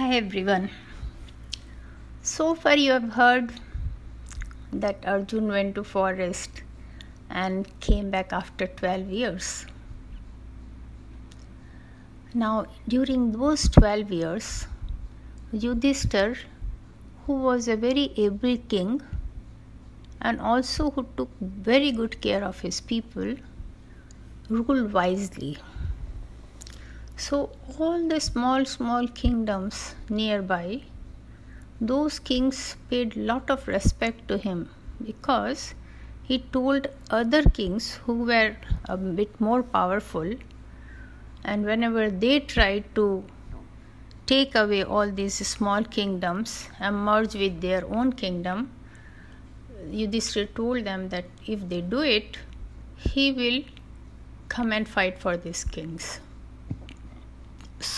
Hi everyone. So far you have heard that Arjun went to forest and came back after 12 years. Now during those 12 years Yudhishthir who was a very able king and also who took very good care of his people ruled wisely so, all the small, small kingdoms nearby, those kings paid lot of respect to him because he told other kings who were a bit more powerful, and whenever they tried to take away all these small kingdoms and merge with their own kingdom, Yudhishthira told them that if they do it, he will come and fight for these kings.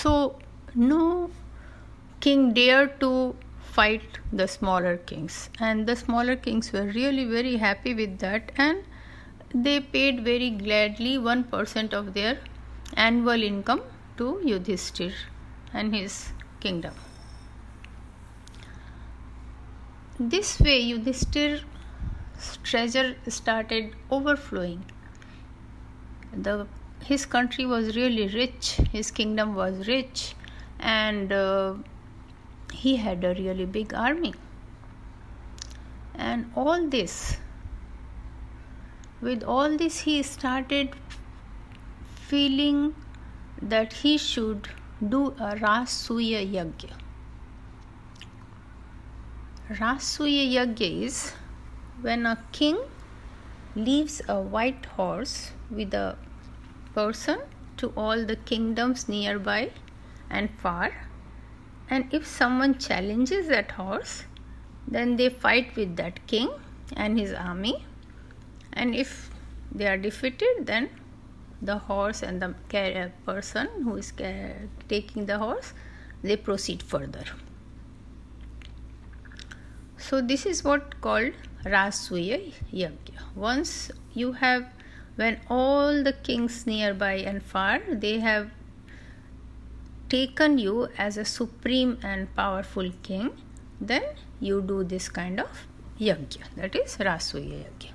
So, no king dared to fight the smaller kings, and the smaller kings were really very happy with that, and they paid very gladly 1% of their annual income to Yudhishthir and his kingdom. This way, Yudhishthir's treasure started overflowing. The his country was really rich, his kingdom was rich, and uh, he had a really big army. And all this, with all this, he started feeling that he should do a Rajsuya Yagya. Rajsuya Yagya is when a king leaves a white horse with a person to all the kingdoms nearby and far. And if someone challenges that horse, then they fight with that king and his army. And if they are defeated, then the horse and the uh, person who is taking the horse they proceed further. So this is what called Rajsuya Yagya. Once you have when all the kings nearby and far they have taken you as a supreme and powerful king. Then you do this kind of yajna that is rajsuya yajna.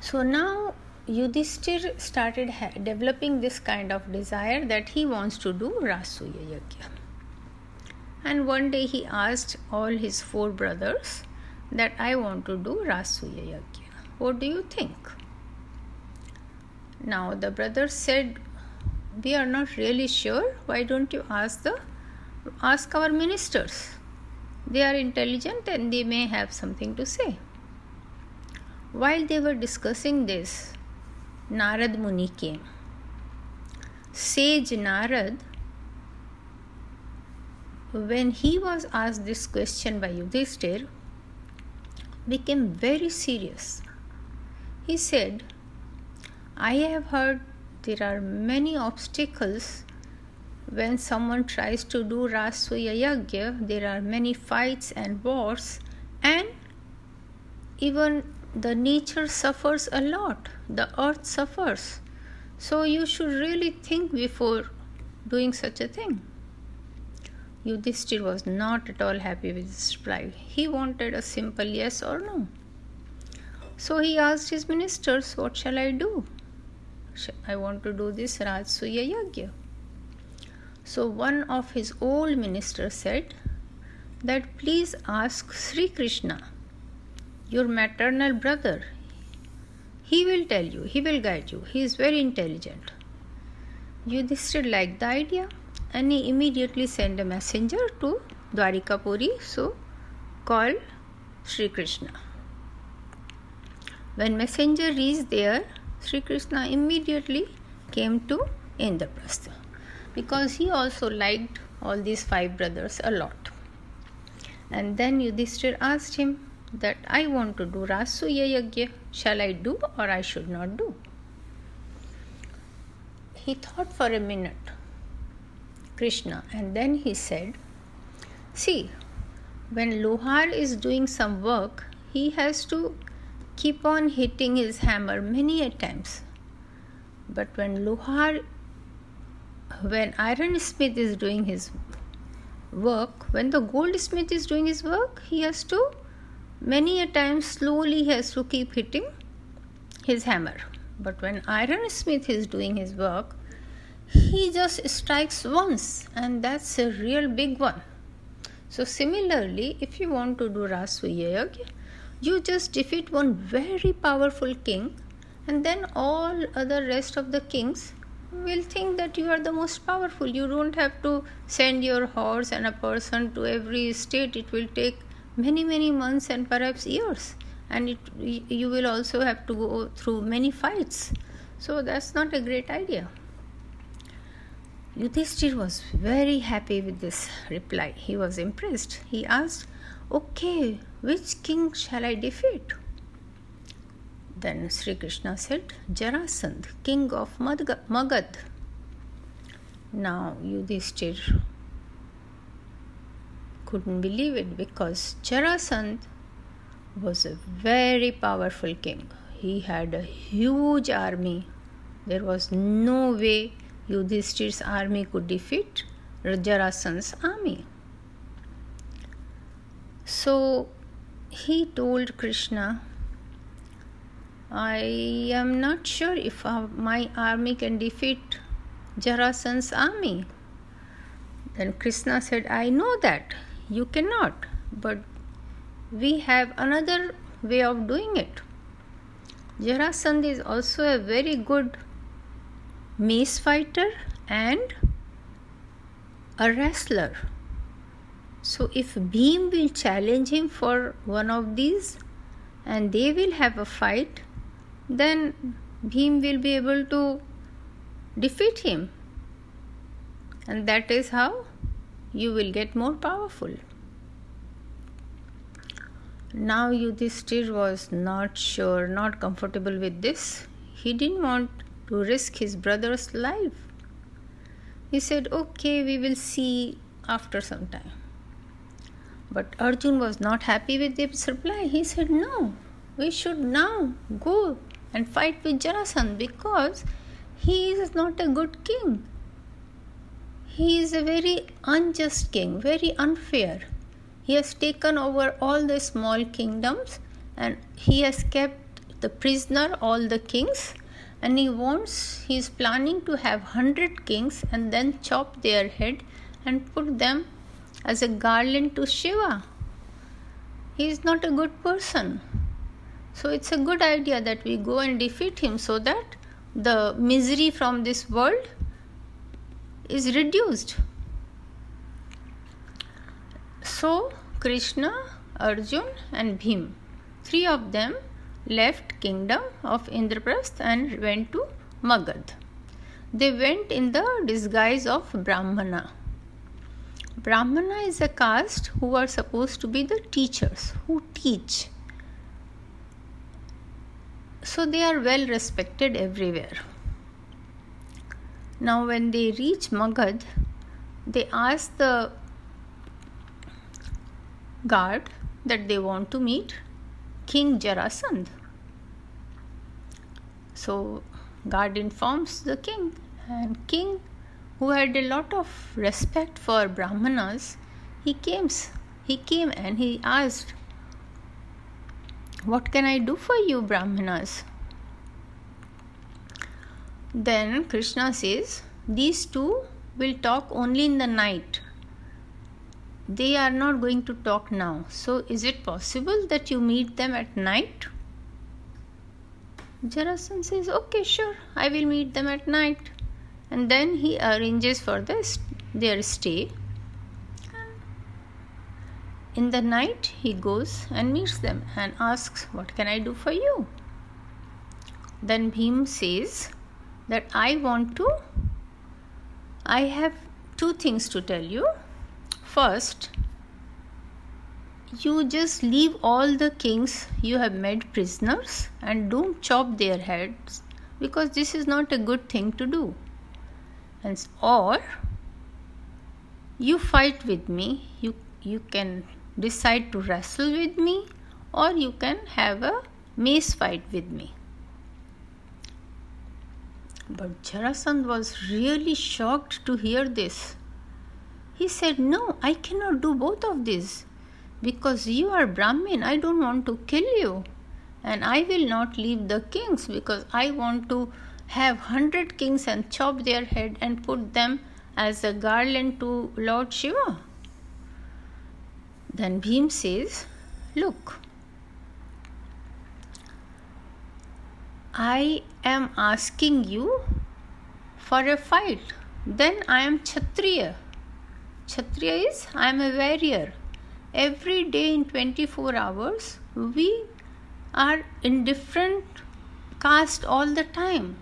So now yudhishthir started ha- developing this kind of desire that he wants to do rajsuya yajna. And one day he asked all his four brothers that i want to do rajsuya yajna. What do you think now the brother said, We are not really sure. Why don't you ask the ask our ministers? They are intelligent and they may have something to say. While they were discussing this, Narad Muni came. Sage Narad, when he was asked this question by Yudhishthir, became very serious. He said, I have heard there are many obstacles when someone tries to do Rajsuya. There are many fights and wars, and even the nature suffers a lot, the earth suffers. So you should really think before doing such a thing. Yudhishthir was not at all happy with this reply. He wanted a simple yes or no. So he asked his ministers, What shall I do? I want to do this Rajsuya Yagya. So one of his old ministers said that please ask Sri Krishna, your maternal brother. He will tell you, he will guide you. He is very intelligent. Yudhishthir liked the idea and he immediately sent a messenger to Dwarikapuri, so called Sri Krishna. When messenger reached there, Sri Krishna immediately came to Indraprastha because he also liked all these five brothers a lot. And then Yudhishthir asked him that I want to do Rajsuya Yagya. Shall I do or I should not do? He thought for a minute, Krishna, and then he said, See, when Lohar is doing some work, he has to keep on hitting his hammer many a times. But when Lohar, when Iron Smith is doing his work, when the goldsmith is doing his work, he has to many a time slowly has to keep hitting his hammer. But when ironsmith is doing his work, he just strikes once, and that's a real big one. So similarly, if you want to do Rasuyag, you just defeat one very powerful king, and then all other rest of the kings will think that you are the most powerful. You don't have to send your horse and a person to every state. It will take many many months and perhaps years, and it you will also have to go through many fights. So that's not a great idea. Yudhishthir was very happy with this reply. He was impressed. He asked, Okay, which king shall I defeat? Then Sri Krishna said, Jarasandh, king of Magad. Now Yudhishthir couldn't believe it because Jarasandh was a very powerful king. He had a huge army. There was no way Yudhishthir's army could defeat Jarasandh's army. So he told Krishna, I am not sure if uh, my army can defeat Jarasandh's army. Then Krishna said, I know that you cannot, but we have another way of doing it. Jarasandh is also a very good mace fighter and a wrestler. So, if Bhim will challenge him for one of these and they will have a fight, then Bhim will be able to defeat him. And that is how you will get more powerful. Now Yudhishthir was not sure, not comfortable with this. He didn't want to risk his brother's life. He said, Okay, we will see after some time. But Arjun was not happy with this reply. He said, No, we should now go and fight with Jarasandh because he is not a good king. He is a very unjust king, very unfair. He has taken over all the small kingdoms and he has kept the prisoner all the kings and he wants he is planning to have 100 kings and then chop their head and put them as a garland to Shiva. He is not a good person. So it's a good idea that we go and defeat him so that the misery from this world is reduced. So Krishna, Arjun and Bhim, three of them left kingdom of Indraprasth and went to Magad. They went in the disguise of Brahmana. Brahmana is a caste who are supposed to be the teachers who teach. So they are well respected everywhere. Now, when they reach Magad, they ask the guard that they want to meet King Jarasandh. So, guard informs the king, and king, who had a lot of respect for Brahmanas, he came. He came and he asked, "What can I do for you, Brahmanas?" Then Krishna says, "These two will talk only in the night they are not going to talk now. So, is it possible that you meet them at night? Jarasandh says, Okay, sure, I will meet them at night. And then he arranges for their stay. In the night, he goes and meets them and asks, What can I do for you? Then Bhim says that I want to, I have two things to tell you First, you just leave all the kings you have made prisoners and don't chop their heads because this is not a good thing to do. And or you fight with me, you you can decide to wrestle with me or you can have a mace fight with me. But Jarasandh was really shocked to hear this He said, No, I cannot do both of these because you are Brahmin. I don't want to kill you. And I will not leave the kings because I want to have hundred kings and chop their head and put them as a garland to Lord Shiva. Then Bhim says, Look, I am asking you for a fight. Then I am Kshatriya. Kshatriya is I am a warrior. Every day in 24 hours, we are in different caste all the time.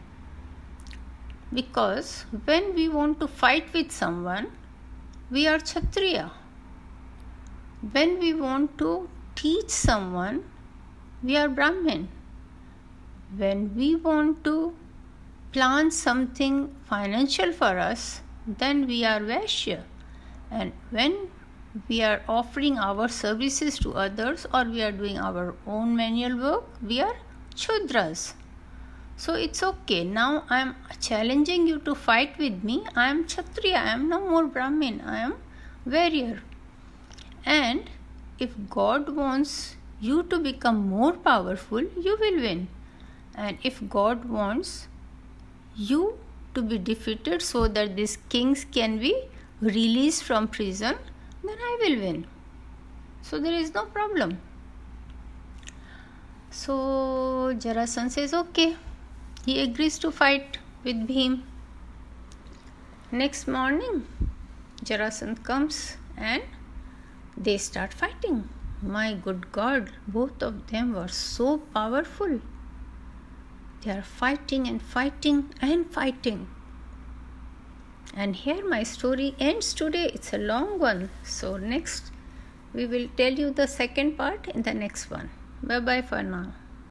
Because when we want to fight with someone, we are Kshatriya. When we want to teach someone, we are Brahmin when we want to plan something financial for us, then we are Vaishya. And when we are offering our services to others or we are doing our own manual work, we are Shudras. So it's okay. Now I am challenging you to fight with me. I am Kshatriya. I am no more Brahmin. I am warrior. And if God wants you to become more powerful, you will win. And if God wants you to be defeated so that these kings can be released from prison, then I will win. So there is no problem. So Jarasandha says, okay. He agrees to fight with Bhim. Next morning, Jarasandha comes and they start fighting. My good God, both of them were so powerful. They are fighting and fighting and fighting. And here my story ends today. It's a long one. So, next we will tell you the second part in the next one. Bye bye for now.